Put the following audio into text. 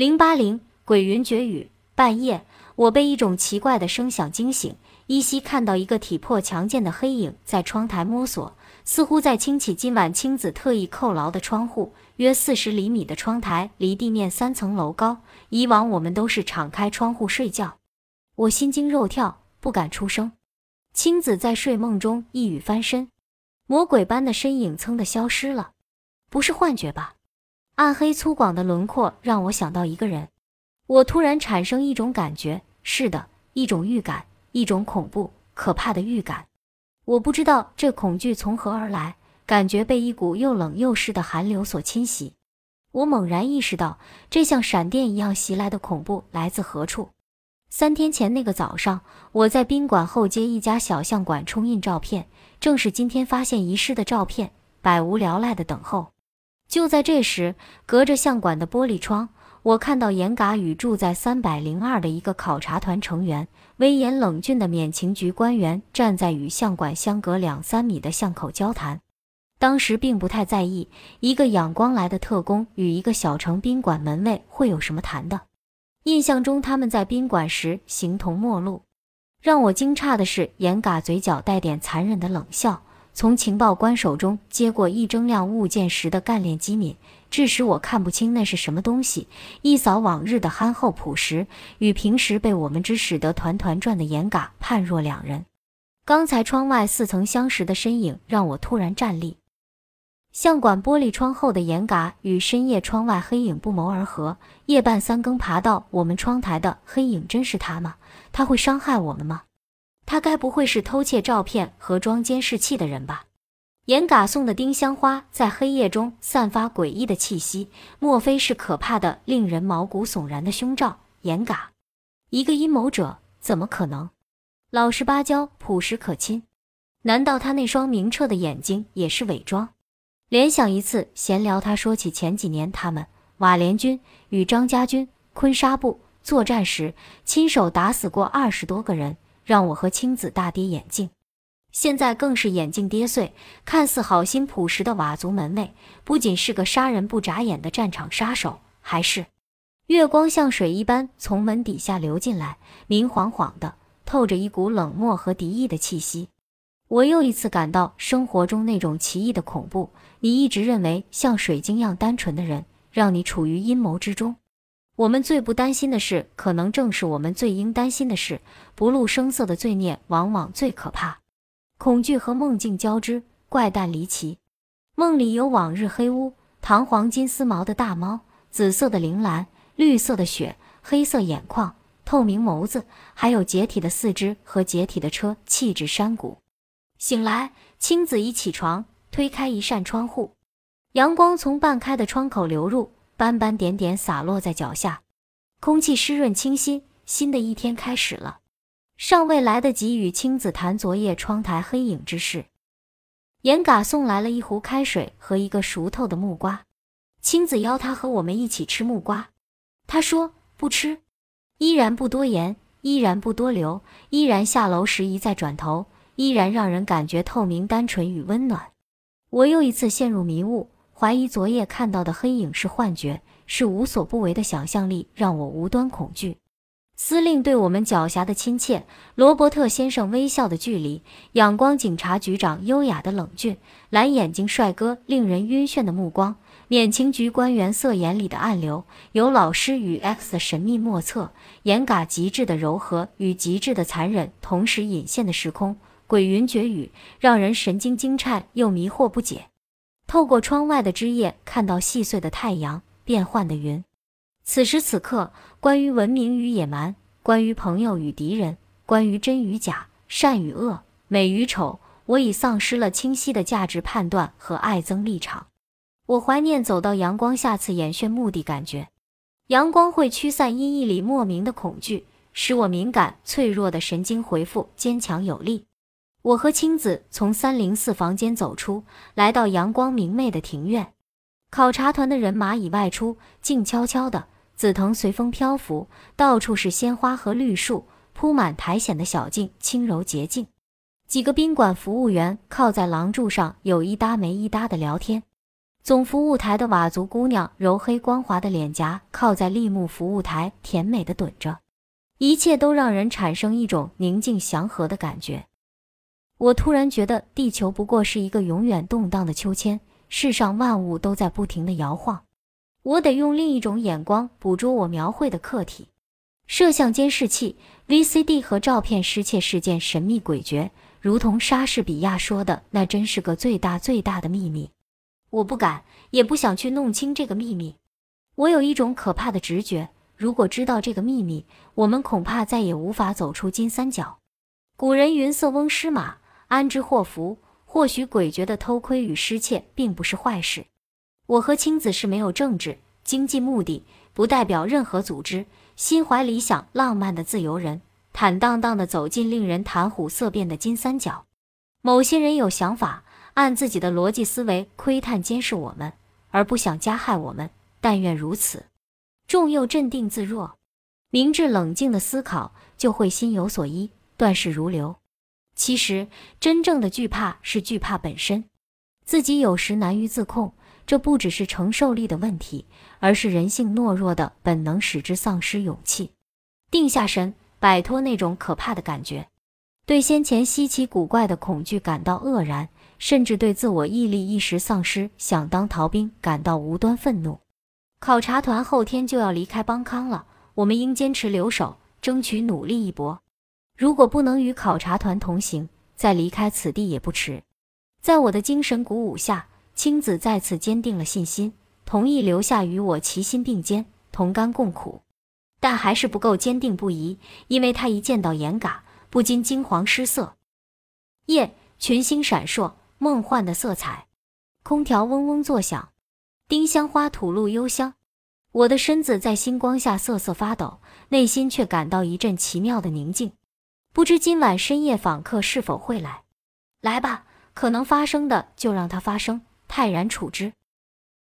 零八零鬼云绝雨。半夜，我被一种奇怪的声响惊醒，依稀看到一个体魄强健的黑影在窗台摸索，似乎在清起今晚青子特意扣牢的窗户。约四十厘米的窗台离地面三层楼高，以往我们都是敞开窗户睡觉。我心惊肉跳，不敢出声。青子在睡梦中一语翻身，魔鬼般的身影噌的消失了，不是幻觉吧？暗黑粗犷的轮廓让我想到一个人，我突然产生一种感觉，是的，一种预感，一种恐怖、可怕的预感。我不知道这恐惧从何而来，感觉被一股又冷又湿的寒流所侵袭。我猛然意识到，这像闪电一样袭来的恐怖来自何处。三天前那个早上，我在宾馆后街一家小相馆冲印照片，正是今天发现遗失的照片，百无聊赖的等候。就在这时，隔着相馆的玻璃窗，我看到严嘎与住在三百零二的一个考察团成员，威严冷峻的免情局官员站在与相馆相隔两三米的巷口交谈。当时并不太在意，一个仰光来的特工与一个小城宾馆门卫会有什么谈的。印象中他们在宾馆时形同陌路。让我惊诧的是，严嘎嘴角带点残忍的冷笑。从情报官手中接过一铮亮物件时的干练机敏，致使我看不清那是什么东西。一扫往日的憨厚朴实，与平时被我们之使得团团转的严嘎判若两人。刚才窗外似曾相识的身影让我突然站立。相馆玻璃窗后的严嘎与深夜窗外黑影不谋而合。夜半三更爬到我们窗台的黑影真是他吗？他会伤害我们吗？他该不会是偷窃照片和装监视器的人吧？严嘎送的丁香花在黑夜中散发诡异的气息，莫非是可怕的、令人毛骨悚然的凶兆？严嘎，一个阴谋者，怎么可能？老实巴交、朴实可亲，难道他那双明澈的眼睛也是伪装？联想一次闲聊，他说起前几年他们瓦联军与张家军昆沙布作战时，亲手打死过二十多个人。让我和青子大跌眼镜，现在更是眼镜跌碎。看似好心朴实的佤族门卫，不仅是个杀人不眨眼的战场杀手，还是月光像水一般从门底下流进来，明晃晃的，透着一股冷漠和敌意的气息。我又一次感到生活中那种奇异的恐怖。你一直认为像水晶一样单纯的人，让你处于阴谋之中。我们最不担心的事，可能正是我们最应担心的事。不露声色的罪孽，往往最可怕。恐惧和梦境交织，怪诞离奇。梦里有往日黑屋，堂皇金丝毛的大猫，紫色的铃兰，绿色的雪，黑色眼眶，透明眸子，还有解体的四肢和解体的车，气质山谷。醒来，青子已起床，推开一扇窗户，阳光从半开的窗口流入。斑斑点点洒落在脚下，空气湿润清新，新的一天开始了。尚未来得及与青子谈昨夜窗台黑影之事，严嘎送来了一壶开水和一个熟透的木瓜。青子邀他和我们一起吃木瓜，他说不吃，依然不多言，依然不多留，依然下楼时一再转头，依然让人感觉透明、单纯与温暖。我又一次陷入迷雾。怀疑昨夜看到的黑影是幻觉，是无所不为的想象力让我无端恐惧。司令对我们狡黠的亲切，罗伯特先生微笑的距离，仰光警察局长优雅的冷峻，蓝眼睛帅哥令人晕眩的目光，免情局官员色眼里的暗流，有老师与 X 的神秘莫测，严嘎极致的柔和与极致的残忍同时隐现的时空，鬼云绝雨，让人神经惊颤又迷惑不解。透过窗外的枝叶，看到细碎的太阳，变幻的云。此时此刻，关于文明与野蛮，关于朋友与敌人，关于真与假，善与恶，美与丑，我已丧失了清晰的价值判断和爱憎立场。我怀念走到阳光下次演炫目的感觉。阳光会驱散阴翳里莫名的恐惧，使我敏感脆弱的神经回复坚强有力。我和青子从三零四房间走出来，到阳光明媚的庭院。考察团的人马已外出，静悄悄的，紫藤随风漂浮，到处是鲜花和绿树，铺满苔藓的小径轻柔洁净。几个宾馆服务员靠在廊柱上，有一搭没一搭的聊天。总服务台的佤族姑娘柔黑光滑的脸颊靠在立木服务台，甜美的蹲着，一切都让人产生一种宁静祥和的感觉。我突然觉得地球不过是一个永远动荡的秋千，世上万物都在不停的摇晃。我得用另一种眼光捕捉我描绘的客体。摄像监视器、VCD 和照片失窃事件神秘诡谲，如同莎士比亚说的，那真是个最大最大的秘密。我不敢，也不想去弄清这个秘密。我有一种可怕的直觉，如果知道这个秘密，我们恐怕再也无法走出金三角。古人云：“色翁失马，安知祸福？”或许诡谲的偷窥与失窃并不是坏事。我和青子是没有政治、经济目的，不代表任何组织，心怀理想、浪漫的自由人，坦荡荡地走进令人谈虎色变的金三角。某些人有想法。按自己的逻辑思维窥探监视我们，而不想加害我们。但愿如此。众又镇定自若，明智冷静的思考，就会心有所依，断事如流。其实，真正的惧怕是惧怕本身。自己有时难于自控，这不只是承受力的问题，而是人性懦弱的本能使之丧失勇气。定下神，摆脱那种可怕的感觉，对先前稀奇古怪的恐惧感到愕然。甚至对自我毅力一时丧失、想当逃兵感到无端愤怒。考察团后天就要离开邦康了，我们应坚持留守，争取努力一搏。如果不能与考察团同行，再离开此地也不迟。在我的精神鼓舞下，青子再次坚定了信心，同意留下与我齐心并肩、同甘共苦。但还是不够坚定不移，因为他一见到严嘎，不禁惊惶失色。夜群星闪烁。梦幻的色彩，空调嗡嗡作响，丁香花吐露幽香。我的身子在星光下瑟瑟发抖，内心却感到一阵奇妙的宁静。不知今晚深夜访客是否会来？来吧，可能发生的就让它发生，泰然处之。